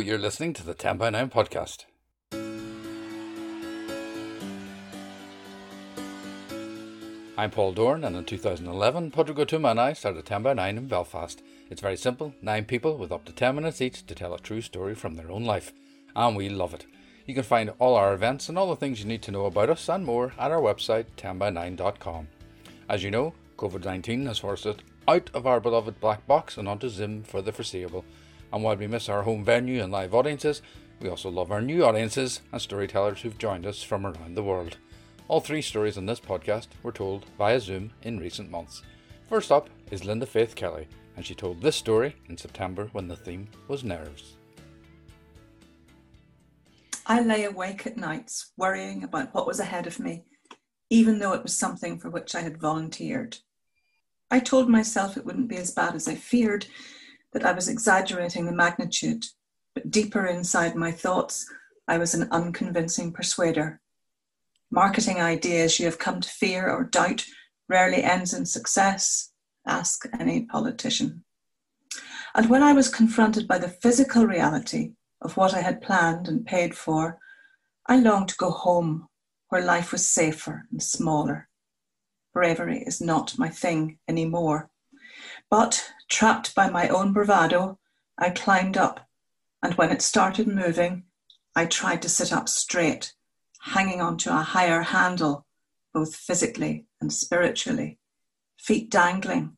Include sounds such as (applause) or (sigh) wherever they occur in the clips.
You're listening to the 10 by 9 podcast. I'm Paul Doran, and in 2011, Padraig Ó Tuama and I started 10 by 9 in Belfast. It's very simple nine people with up to 10 minutes each to tell a true story from their own life, and we love it. You can find all our events and all the things you need to know about us and more at our website 10by9.com. As you know, COVID 19 has forced us out of our beloved black box and onto Zoom for the foreseeable. And while we miss our home venue and live audiences, we also love our new audiences and storytellers who've joined us from around the world. All three stories in this podcast were told via Zoom in recent months. First up is Linda Faith Kelly, and she told this story in September when the theme was nerves. I lay awake at nights worrying about what was ahead of me, even though it was something for which I had volunteered. I told myself it wouldn't be as bad as I feared, that I was exaggerating the magnitude, but deeper inside my thoughts, I was an unconvincing persuader. Marketing ideas you have come to fear or doubt rarely ends in success. Ask any politician. And when I was confronted by the physical reality of what I had planned and paid for, I longed to go home where life was safer and smaller. Bravery is not my thing anymore. But trapped by my own bravado, I climbed up, and when it started moving, I tried to sit up straight, hanging onto a higher handle, both physically and spiritually, feet dangling,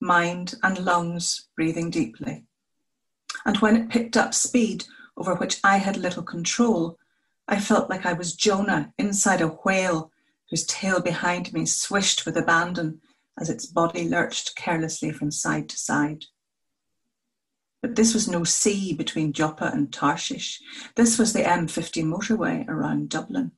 mind and lungs breathing deeply. And when it picked up speed over which I had little control, I felt like I was Jonah inside a whale whose tail behind me swished with abandon as its body lurched carelessly from side to side. But this was no sea between Joppa and Tarshish. This was the M50 motorway around Dublin.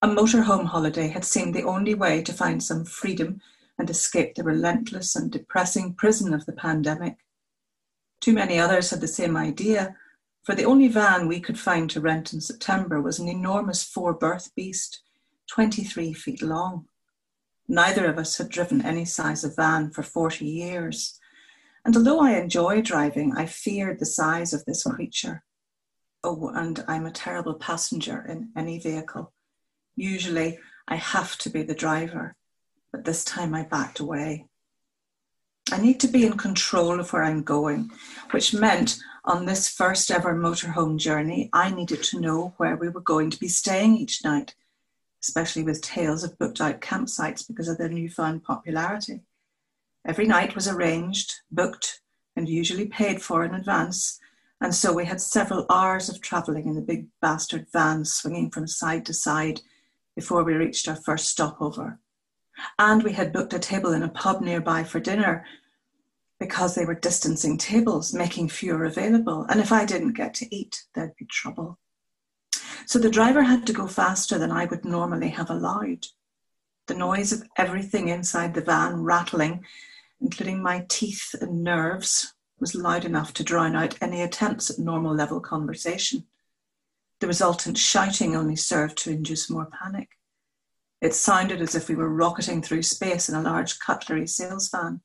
A motorhome holiday had seemed the only way to find some freedom and escape the relentless and depressing prison of the pandemic. Too many others had the same idea, for the only van we could find to rent in September was an enormous four berth beast, 23 feet long. Neither of us had driven any size of van for 40 years. And although I enjoy driving, I feared the size of this creature. Oh, and I'm a terrible passenger in any vehicle. Usually I have to be the driver, but this time I backed away. I need to be in control of where I'm going, which meant on this first ever motorhome journey, I needed to know where we were going to be staying each night especially with tales of booked out campsites because of their newfound popularity. Every night was arranged, booked, and usually paid for in advance, and so we had several hours of travelling in the big bastard van swinging from side to side before we reached our first stopover. And we had booked a table in a pub nearby for dinner because they were distancing tables, making fewer available. And if I didn't get to eat, there'd be trouble. So the driver had to go faster than I would normally have allowed. The noise of everything inside the van rattling, including my teeth and nerves, was loud enough to drown out any attempts at normal level conversation. The resultant shouting only served to induce more panic. It sounded as if we were rocketing through space in a large cutlery sales van.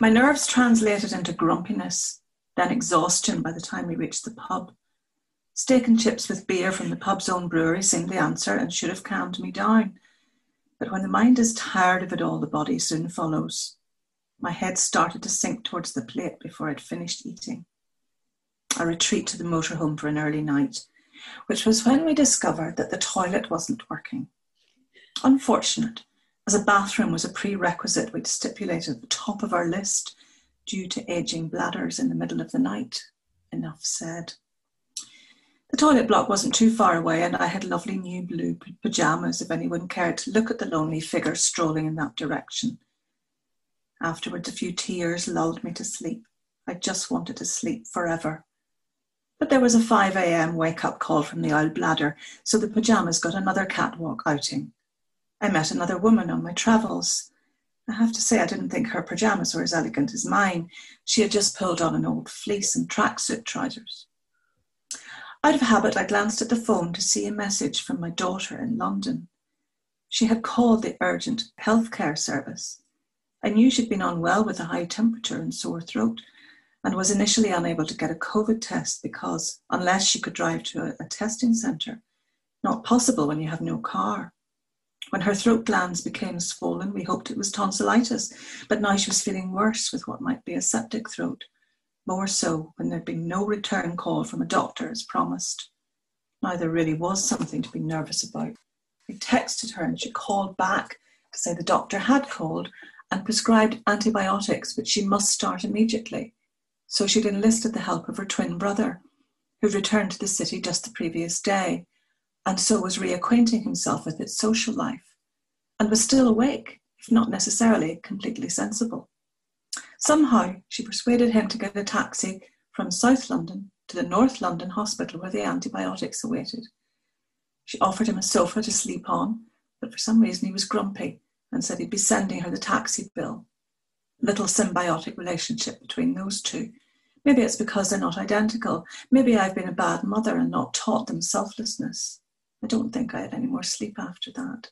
My nerves translated into grumpiness, then exhaustion by the time we reached the pub. Steak and chips with beer from the pub's own brewery seemed the answer and should have calmed me down. But when the mind is tired of it all, the body soon follows. My head started to sink towards the plate before I'd finished eating. I retreat to the motorhome for an early night, which was when we discovered that the toilet wasn't working. Unfortunate, as a bathroom was a prerequisite we'd stipulated at the top of our list due to aging bladders in the middle of the night. Enough said. The toilet block wasn't too far away, and I had lovely new blue pyjamas if anyone cared to look at the lonely figure strolling in that direction. Afterwards, a few tears lulled me to sleep. I just wanted to sleep forever. But there was a 5 a.m. wake up call from the old bladder, so the pyjamas got another catwalk outing. I met another woman on my travels. I have to say, I didn't think her pyjamas were as elegant as mine. She had just pulled on an old fleece and tracksuit trousers. Out of habit, I glanced at the phone to see a message from my daughter in London. She had called the urgent healthcare service. I knew she'd been unwell with a high temperature and sore throat, and was initially unable to get a COVID test because, unless she could drive to a, a testing centre, not possible when you have no car. When her throat glands became swollen, we hoped it was tonsillitis, but now she was feeling worse with what might be a septic throat, more so when there'd been no return call from a doctor as promised. Now there really was something to be nervous about. We texted her and she called back to say the doctor had called and prescribed antibiotics, which she must start immediately. So she'd enlisted the help of her twin brother, who'd returned to the city just the previous day, and so was reacquainting himself with its social life, and was still awake, if not necessarily completely sensible. Somehow she persuaded him to get a taxi from South London to the North London hospital where the antibiotics awaited. She offered him a sofa to sleep on, but for some reason he was grumpy and said he'd be sending her the taxi bill. Little symbiotic relationship between those two. Maybe it's because they're not identical. Maybe I've been a bad mother and not taught them selflessness. I don't think I had any more sleep after that.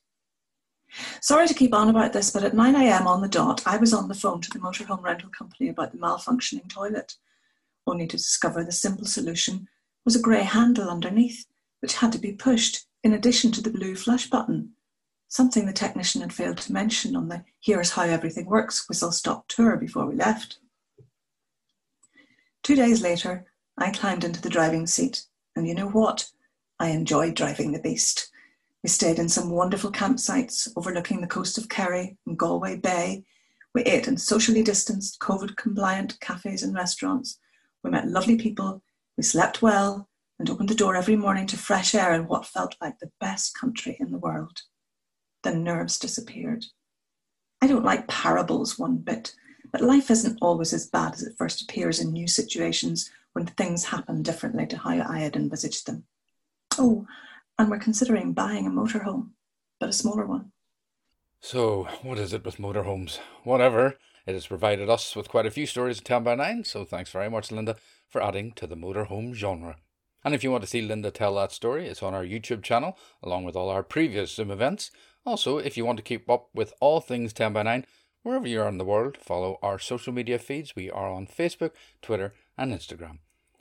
Sorry to keep on about this, but at 9am on the dot, I was on the phone to the motorhome rental company about the malfunctioning toilet, only to discover the simple solution was a grey handle underneath, which had to be pushed in addition to the blue flush button something the technician had failed to mention on the Here's How Everything Works whistle stop tour before we left. Two days later, I climbed into the driving seat, and you know what? I enjoyed driving the beast. We stayed in some wonderful campsites overlooking the coast of Kerry and Galway Bay. We ate in socially distanced, COVID compliant cafes and restaurants. We met lovely people. We slept well and opened the door every morning to fresh air in what felt like the best country in the world the nerves disappeared. I don't like parables one bit, but life isn't always as bad as it first appears in new situations when things happen differently to how I had envisaged them. Oh, and we're considering buying a motorhome, but a smaller one. So, what is it with motorhomes? Whatever. It has provided us with quite a few stories of 10 by 9, so thanks very much, Linda, for adding to the motorhome genre. And if you want to see Linda tell that story, it's on our YouTube channel, along with all our previous Zoom events. Also, if you want to keep up with all things 10 by 9, wherever you are in the world, follow our social media feeds. We are on Facebook, Twitter, and Instagram.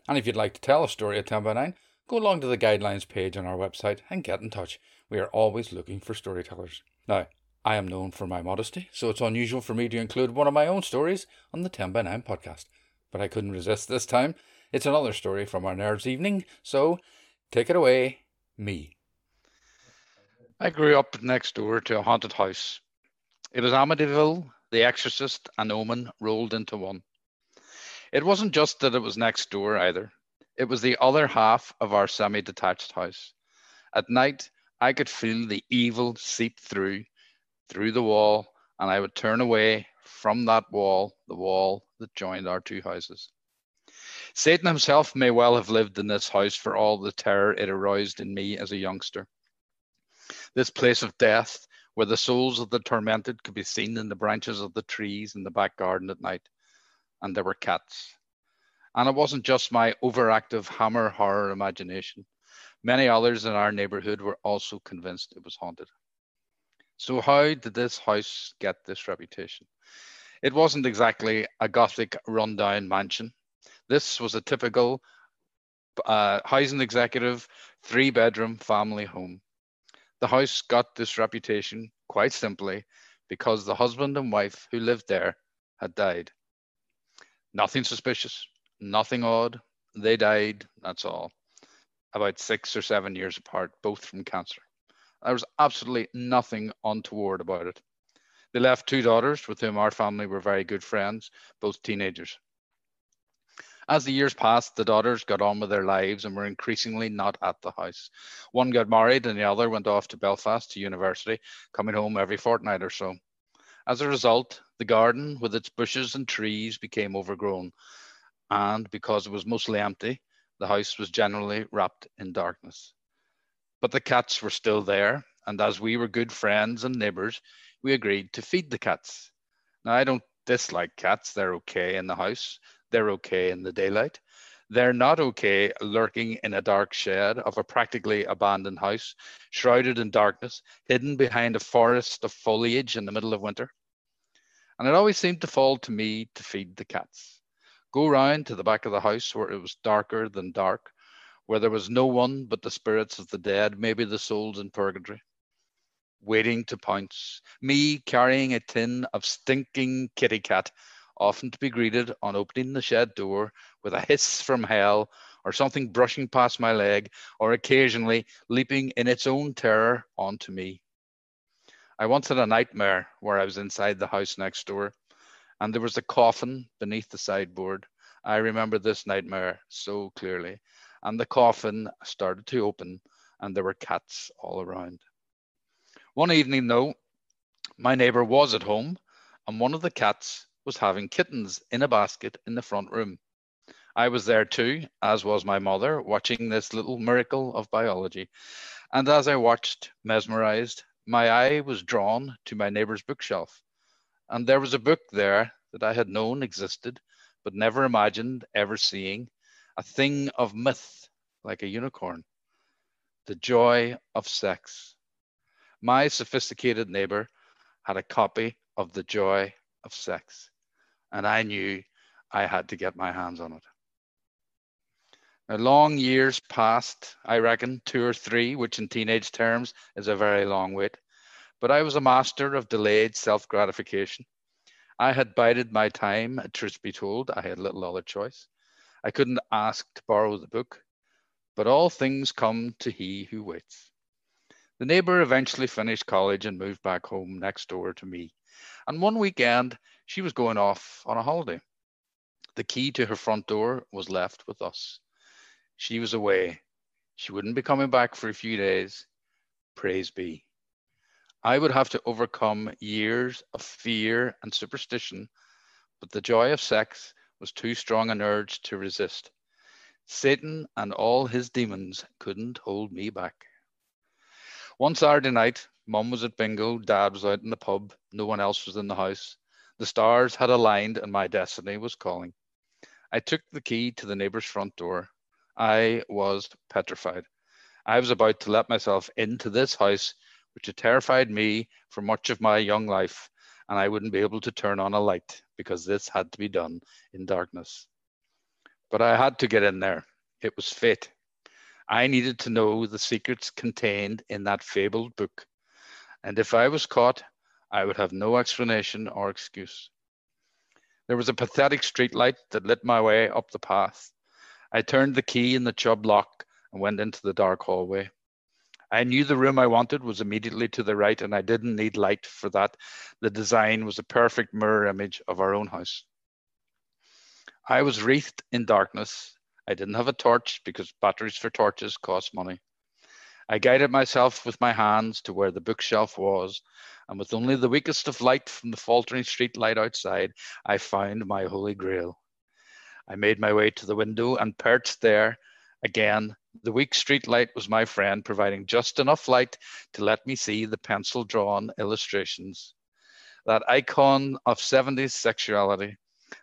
And if you'd like to tell a story at 10 by 9, go along to the guidelines page on our website and get in touch. We are always looking for storytellers. Now, I am known for my modesty, so it's unusual for me to include one of my own stories on the 10 by 9 podcast. But I couldn't resist this time. It's another story from our Nerds evening, so take it away, me. I grew up next door to a haunted house. It was Amityville, The Exorcist, and Omen rolled into one. It wasn't just that it was next door either, it was the other half of our semi detached house. At night, I could feel the evil seep through, through the wall, and I would turn away from that wall, the wall that joined our two houses. Satan himself may well have lived in this house for all the terror it aroused in me as a youngster. This place of death, where the souls of the tormented could be seen in the branches of the trees in the back garden at night. And there were cats. And it wasn't just my overactive hammer horror imagination. Many others in our neighborhood were also convinced it was haunted. So, how did this house get this reputation? It wasn't exactly a Gothic rundown mansion. This was a typical uh, housing executive, three bedroom family home. The house got this reputation quite simply because the husband and wife who lived there had died. Nothing suspicious, nothing odd. They died, that's all. About six or seven years apart, both from cancer. There was absolutely nothing untoward about it. They left two daughters with whom our family were very good friends, both teenagers. As the years passed, the daughters got on with their lives and were increasingly not at the house. One got married and the other went off to Belfast to university, coming home every fortnight or so. As a result, the garden with its bushes and trees became overgrown, and because it was mostly empty, the house was generally wrapped in darkness. But the cats were still there, and as we were good friends and neighbours, we agreed to feed the cats. Now, I don't dislike cats, they're okay in the house, they're okay in the daylight. They're not okay lurking in a dark shed of a practically abandoned house, shrouded in darkness, hidden behind a forest of foliage in the middle of winter. And it always seemed to fall to me to feed the cats. Go round to the back of the house where it was darker than dark, where there was no one but the spirits of the dead, maybe the souls in purgatory, waiting to pounce. Me carrying a tin of stinking kitty cat, often to be greeted on opening the shed door with a hiss from hell or something brushing past my leg, or occasionally leaping in its own terror onto me. I once had a nightmare where I was inside the house next door and there was a coffin beneath the sideboard. I remember this nightmare so clearly. And the coffin started to open, and there were cats all around. One evening, though, my neighbor was at home, and one of the cats was having kittens in a basket in the front room. I was there too, as was my mother, watching this little miracle of biology. And as I watched, mesmerized, my eye was drawn to my neighbor's bookshelf. And there was a book there that I had known existed, but never imagined ever seeing, a thing of myth like a unicorn. The joy of sex. My sophisticated neighbor had a copy of The Joy of Sex, and I knew I had to get my hands on it. Now, long years passed, I reckon, two or three, which in teenage terms is a very long wait. But I was a master of delayed self gratification. I had bided my time, truth be told, I had little other choice. I couldn't ask to borrow the book, but all things come to he who waits. The neighbour eventually finished college and moved back home next door to me. And one weekend, she was going off on a holiday. The key to her front door was left with us. She was away. She wouldn't be coming back for a few days. Praise be. I would have to overcome years of fear and superstition, but the joy of sex was too strong an urge to resist. Satan and all his demons couldn't hold me back. One Saturday night, Mum was at bingo, Dad was out in the pub, no one else was in the house. The stars had aligned and my destiny was calling. I took the key to the neighbour's front door. I was petrified. I was about to let myself into this house which had terrified me for much of my young life, and I wouldn't be able to turn on a light because this had to be done in darkness. But I had to get in there. It was fate. I needed to know the secrets contained in that fabled book. And if I was caught, I would have no explanation or excuse. There was a pathetic streetlight that lit my way up the path. I turned the key in the Chubb lock and went into the dark hallway. I knew the room I wanted was immediately to the right, and I didn't need light for that. The design was a perfect mirror image of our own house. I was wreathed in darkness. I didn't have a torch because batteries for torches cost money. I guided myself with my hands to where the bookshelf was, and with only the weakest of light from the faltering street light outside, I found my holy grail. I made my way to the window and perched there again the weak street light was my friend, providing just enough light to let me see the pencil drawn illustrations. That icon of 70s sexuality,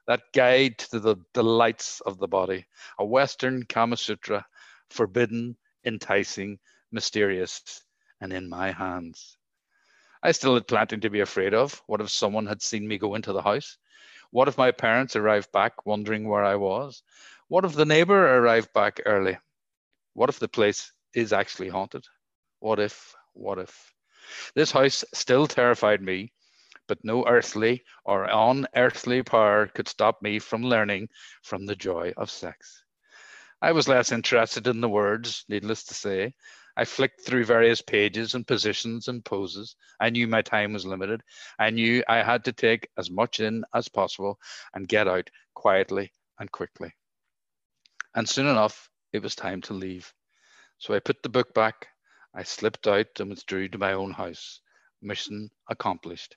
that guide to the delights of the body, a Western Kama Sutra, forbidden, enticing, mysterious, and in my hands. I still had plenty to be afraid of. What if someone had seen me go into the house? What if my parents arrived back wondering where I was? What if the neighbor arrived back early? What if the place is actually haunted? What if, what if? This house still terrified me, but no earthly or unearthly power could stop me from learning from the joy of sex. I was less interested in the words, needless to say. I flicked through various pages and positions and poses. I knew my time was limited. I knew I had to take as much in as possible and get out quietly and quickly. And soon enough, it was time to leave. So I put the book back, I slipped out and withdrew to my own house. Mission accomplished.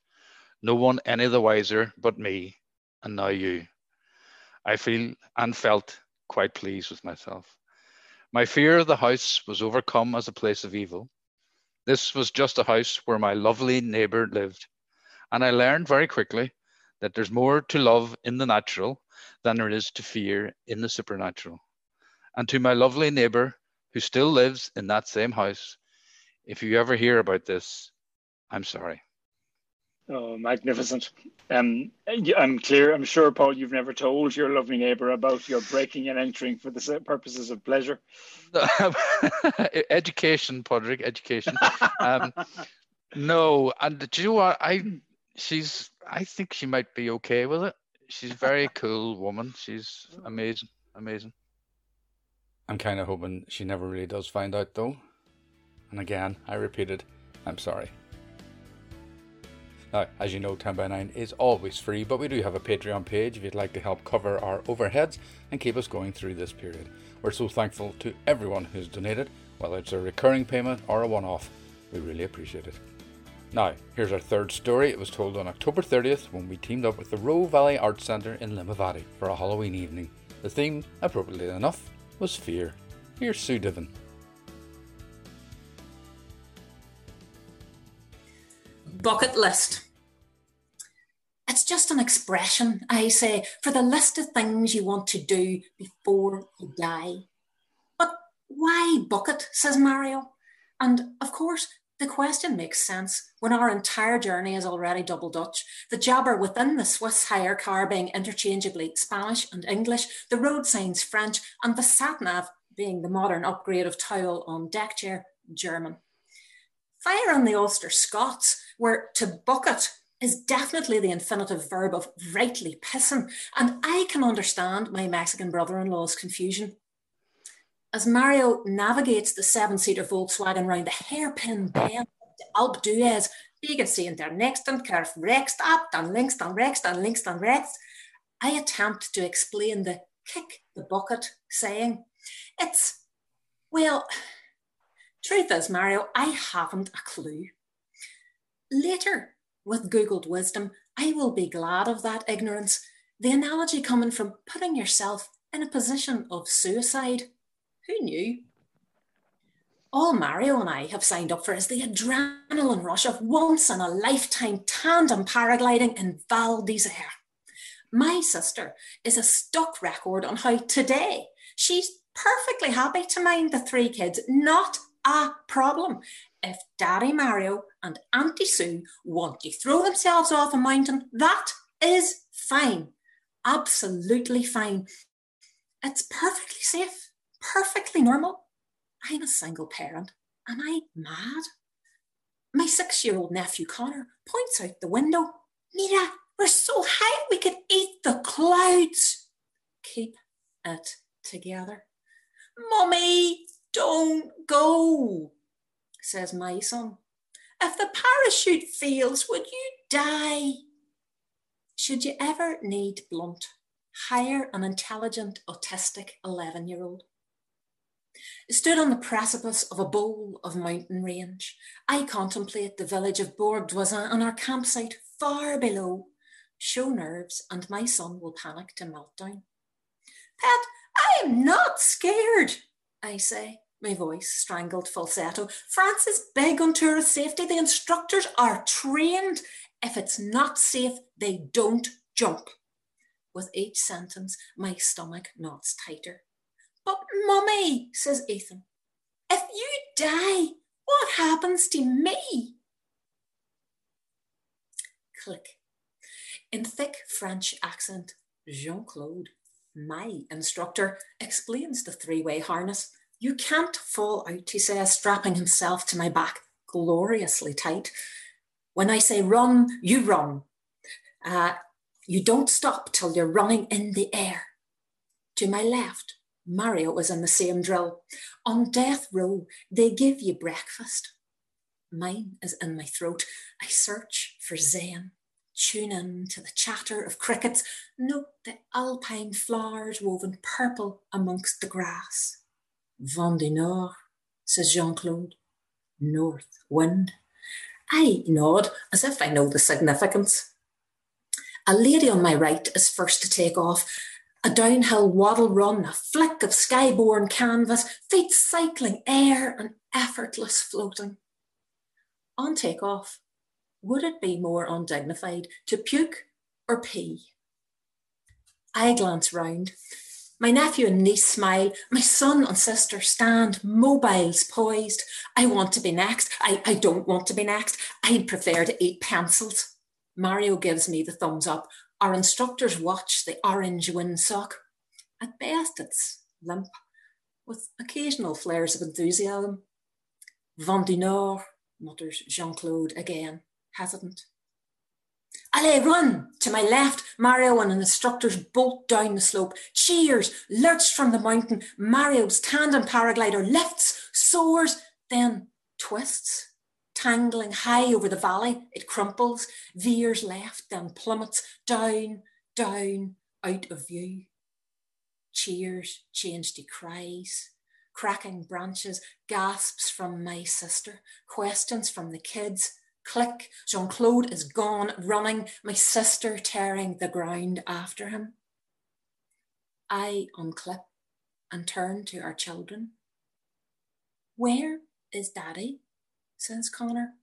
No one any the wiser but me, and now you. I feel and felt quite pleased with myself. My fear of the house was overcome as a place of evil. This was just a house where my lovely neighbour lived. And I learned very quickly that there's more to love in the natural than there is to fear in the supernatural and to my lovely neighbor who still lives in that same house. If you ever hear about this, I'm sorry. Oh, magnificent. Um, I'm clear, I'm sure, Paul, you've never told your lovely neighbour about your breaking and entering for the purposes of pleasure. (laughs) education, Padraig, education. Um, (laughs) no, and do you know what? I, she's, I think she might be okay with it. She's a very cool woman. She's amazing, amazing. I'm kind of hoping she never really does find out, though. And again, I repeated, I'm sorry. Now, as you know, 10 by 9 is always free, but we do have a Patreon page if you'd like to help cover our overheads and keep us going through this period. We're so thankful to everyone who's donated, whether it's a recurring payment or a one off. We really appreciate it. Now, here's our third story. It was told on October 30th when we teamed up with the Roe Valley Arts Centre in Limavady for a Halloween evening. The theme, appropriately enough, was fear. Here's Sue Divin. Bucket list. It's just an expression, I say, for the list of things you want to do before you die. But why bucket, says Mario. And of course, the question makes sense when our entire journey is already double Dutch, the jabber within the Swiss hire car being interchangeably Spanish and English, the road signs French, and the sat nav being the modern upgrade of towel on deck chair German. Fire on the Ulster Scots, where to bucket is definitely the infinitive verb of rightly pissing, and I can understand my Mexican brother in law's confusion. As Mario navigates the seven seater Volkswagen round the hairpin bend of Alpe d'Huez, you can see in their next and curve rechts up, then links, then rechts, then links, then rechts. I attempt to explain the kick the bucket saying. It's, well, truth is, Mario, I haven't a clue. Later, with Googled wisdom, I will be glad of that ignorance. The analogy coming from putting yourself in a position of suicide. Who knew? All Mario and I have signed up for is the adrenaline rush of once in a lifetime tandem paragliding in Val d'Isère. My sister is a stuck record on how today she's perfectly happy to mind the three kids, not a problem if Daddy Mario and Auntie Sue want to throw themselves off a mountain, that is fine. Absolutely fine. It's perfectly safe, perfectly normal. I'm a single parent. Am I mad? My six year old nephew Connor points out the window. Mira, we're so high we could eat the clouds. Keep it together. Mummy, don't go says my son. If the parachute fails, would you die? Should you ever need blunt, hire an intelligent, autistic 11 year old. Stood on the precipice of a bowl of mountain range, I contemplate the village of Bourg d'Oisans and our campsite far below. Show nerves, and my son will panic to meltdown. Pet, I am not scared, I say my voice strangled falsetto. France is big on tourist safety. The instructors are trained. If it's not safe, they don't jump. With each sentence, my stomach knots tighter. But, Mummy, says Ethan, if you die, what happens to me? Click. In thick French accent, Jean Claude, my instructor, explains the three way harness you can't fall out, he says, strapping himself to my back gloriously tight. When I say run, you run. Uh, you don't stop till you're running in the air. To my left, Mario was in the same drill. On death row, they give you breakfast. Mine is in my throat. I search for Zen, tune in to the chatter of crickets, note the alpine flowers woven purple amongst the grass. Vent du Nord, says Jean Claude. North wind. I nod as if I know the significance. A lady on my right is first to take off. A downhill waddle run, a flick of skyborne canvas, feet cycling, air and effortless floating. On takeoff, would it be more undignified to puke or pee? I glance round. My nephew and niece smile. My son and sister stand, mobiles poised. I want to be next. I, I don't want to be next. I'd prefer to eat pencils. Mario gives me the thumbs up. Our instructors watch the orange windsock. At best, it's limp, with occasional flares of enthusiasm. Vent du Nord, mutters Jean Claude again, hesitant. Allez, run! To my left, Mario and an instructor's bolt down the slope. Cheers! Lurched from the mountain. Mario's tandem paraglider lifts, soars, then twists. Tangling high over the valley, it crumples, veers left, then plummets down, down, out of view. Cheers change to cries cracking branches, gasps from my sister, questions from the kids. Click, Jean Claude is gone, running, my sister tearing the ground after him. I unclip and turn to our children. Where is Daddy? Says Connor.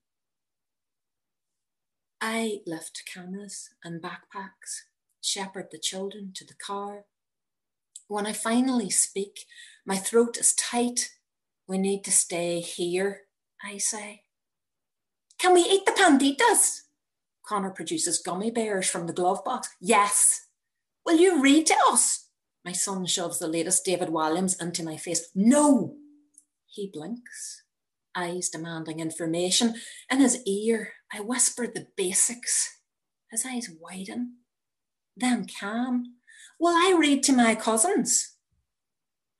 I lift cameras and backpacks, shepherd the children to the car. When I finally speak, my throat is tight. We need to stay here, I say. Can we eat the panditas? Connor produces gummy bears from the glove box. Yes. Will you read to us? My son shoves the latest David Walliams into my face. No. He blinks, eyes demanding information. In his ear, I whisper the basics. His eyes widen, then calm. Will I read to my cousins?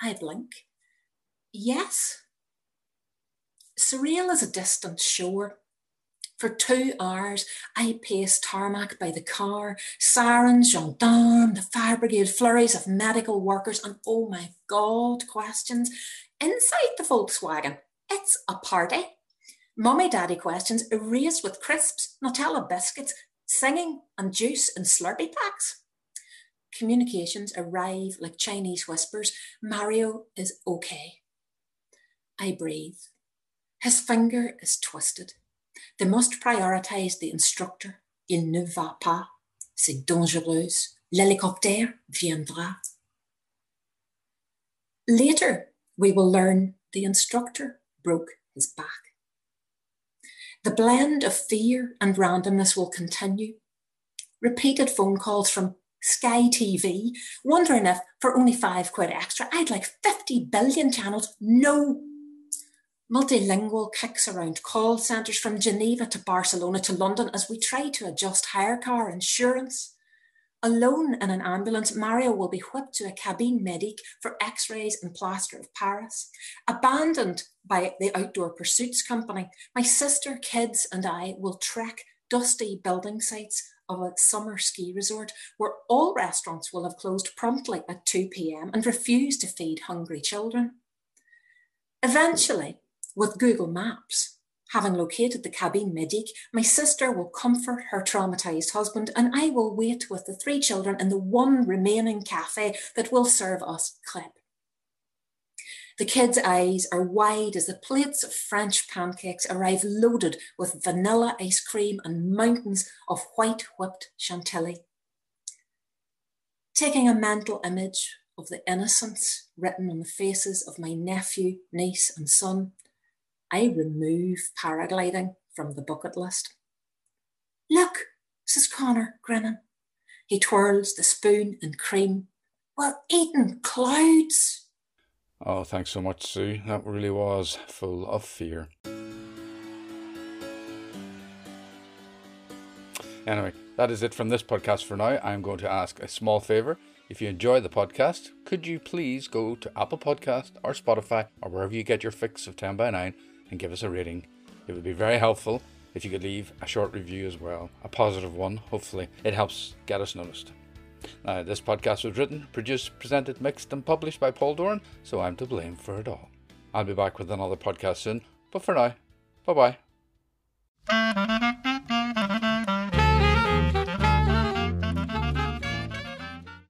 I blink. Yes. Surreal as a distant shore. For two hours, I paced tarmac by the car, sirens, gendarmes, the fire brigade, flurries of medical workers, and oh my God, questions. Inside the Volkswagen, it's a party. Mummy daddy questions erased with crisps, Nutella biscuits, singing, and juice in Slurpee packs communications arrive like Chinese whispers. Mario is okay. I breathe. His finger is twisted. They must prioritize the instructor. Il ne va pas. C'est dangereux. L'hélicoptère viendra. Later, we will learn the instructor broke his back. The blend of fear and randomness will continue. Repeated phone calls from Sky TV, wondering if for only five quid extra, I'd like 50 billion channels. No. Multilingual kicks around call centres from Geneva to Barcelona to London as we try to adjust hire car insurance. Alone in an ambulance, Mario will be whipped to a cabine medic for x rays and plaster of Paris. Abandoned by the outdoor pursuits company, my sister, kids, and I will trek dusty building sites of a summer ski resort where all restaurants will have closed promptly at 2 pm and refuse to feed hungry children. Eventually, with Google Maps, having located the cabine medic, my sister will comfort her traumatized husband and I will wait with the three children in the one remaining cafe that will serve us clip. The kids' eyes are wide as the plates of French pancakes arrive loaded with vanilla ice cream and mountains of white whipped chantilly. Taking a mental image of the innocence written on the faces of my nephew, niece, and son, I remove paragliding from the bucket list. Look, says Connor, grinning. He twirls the spoon and cream. We're eating clouds. Oh, thanks so much, Sue. That really was full of fear. Anyway, that is it from this podcast for now. I'm going to ask a small favour. If you enjoy the podcast, could you please go to Apple Podcast or Spotify or wherever you get your fix of 10 by 9 and give us a rating? It would be very helpful if you could leave a short review as well, a positive one, hopefully. It helps get us noticed. Now, this podcast was written, produced, presented, mixed, and published by Paul Doran, so I'm to blame for it all. I'll be back with another podcast soon, but for now, bye bye.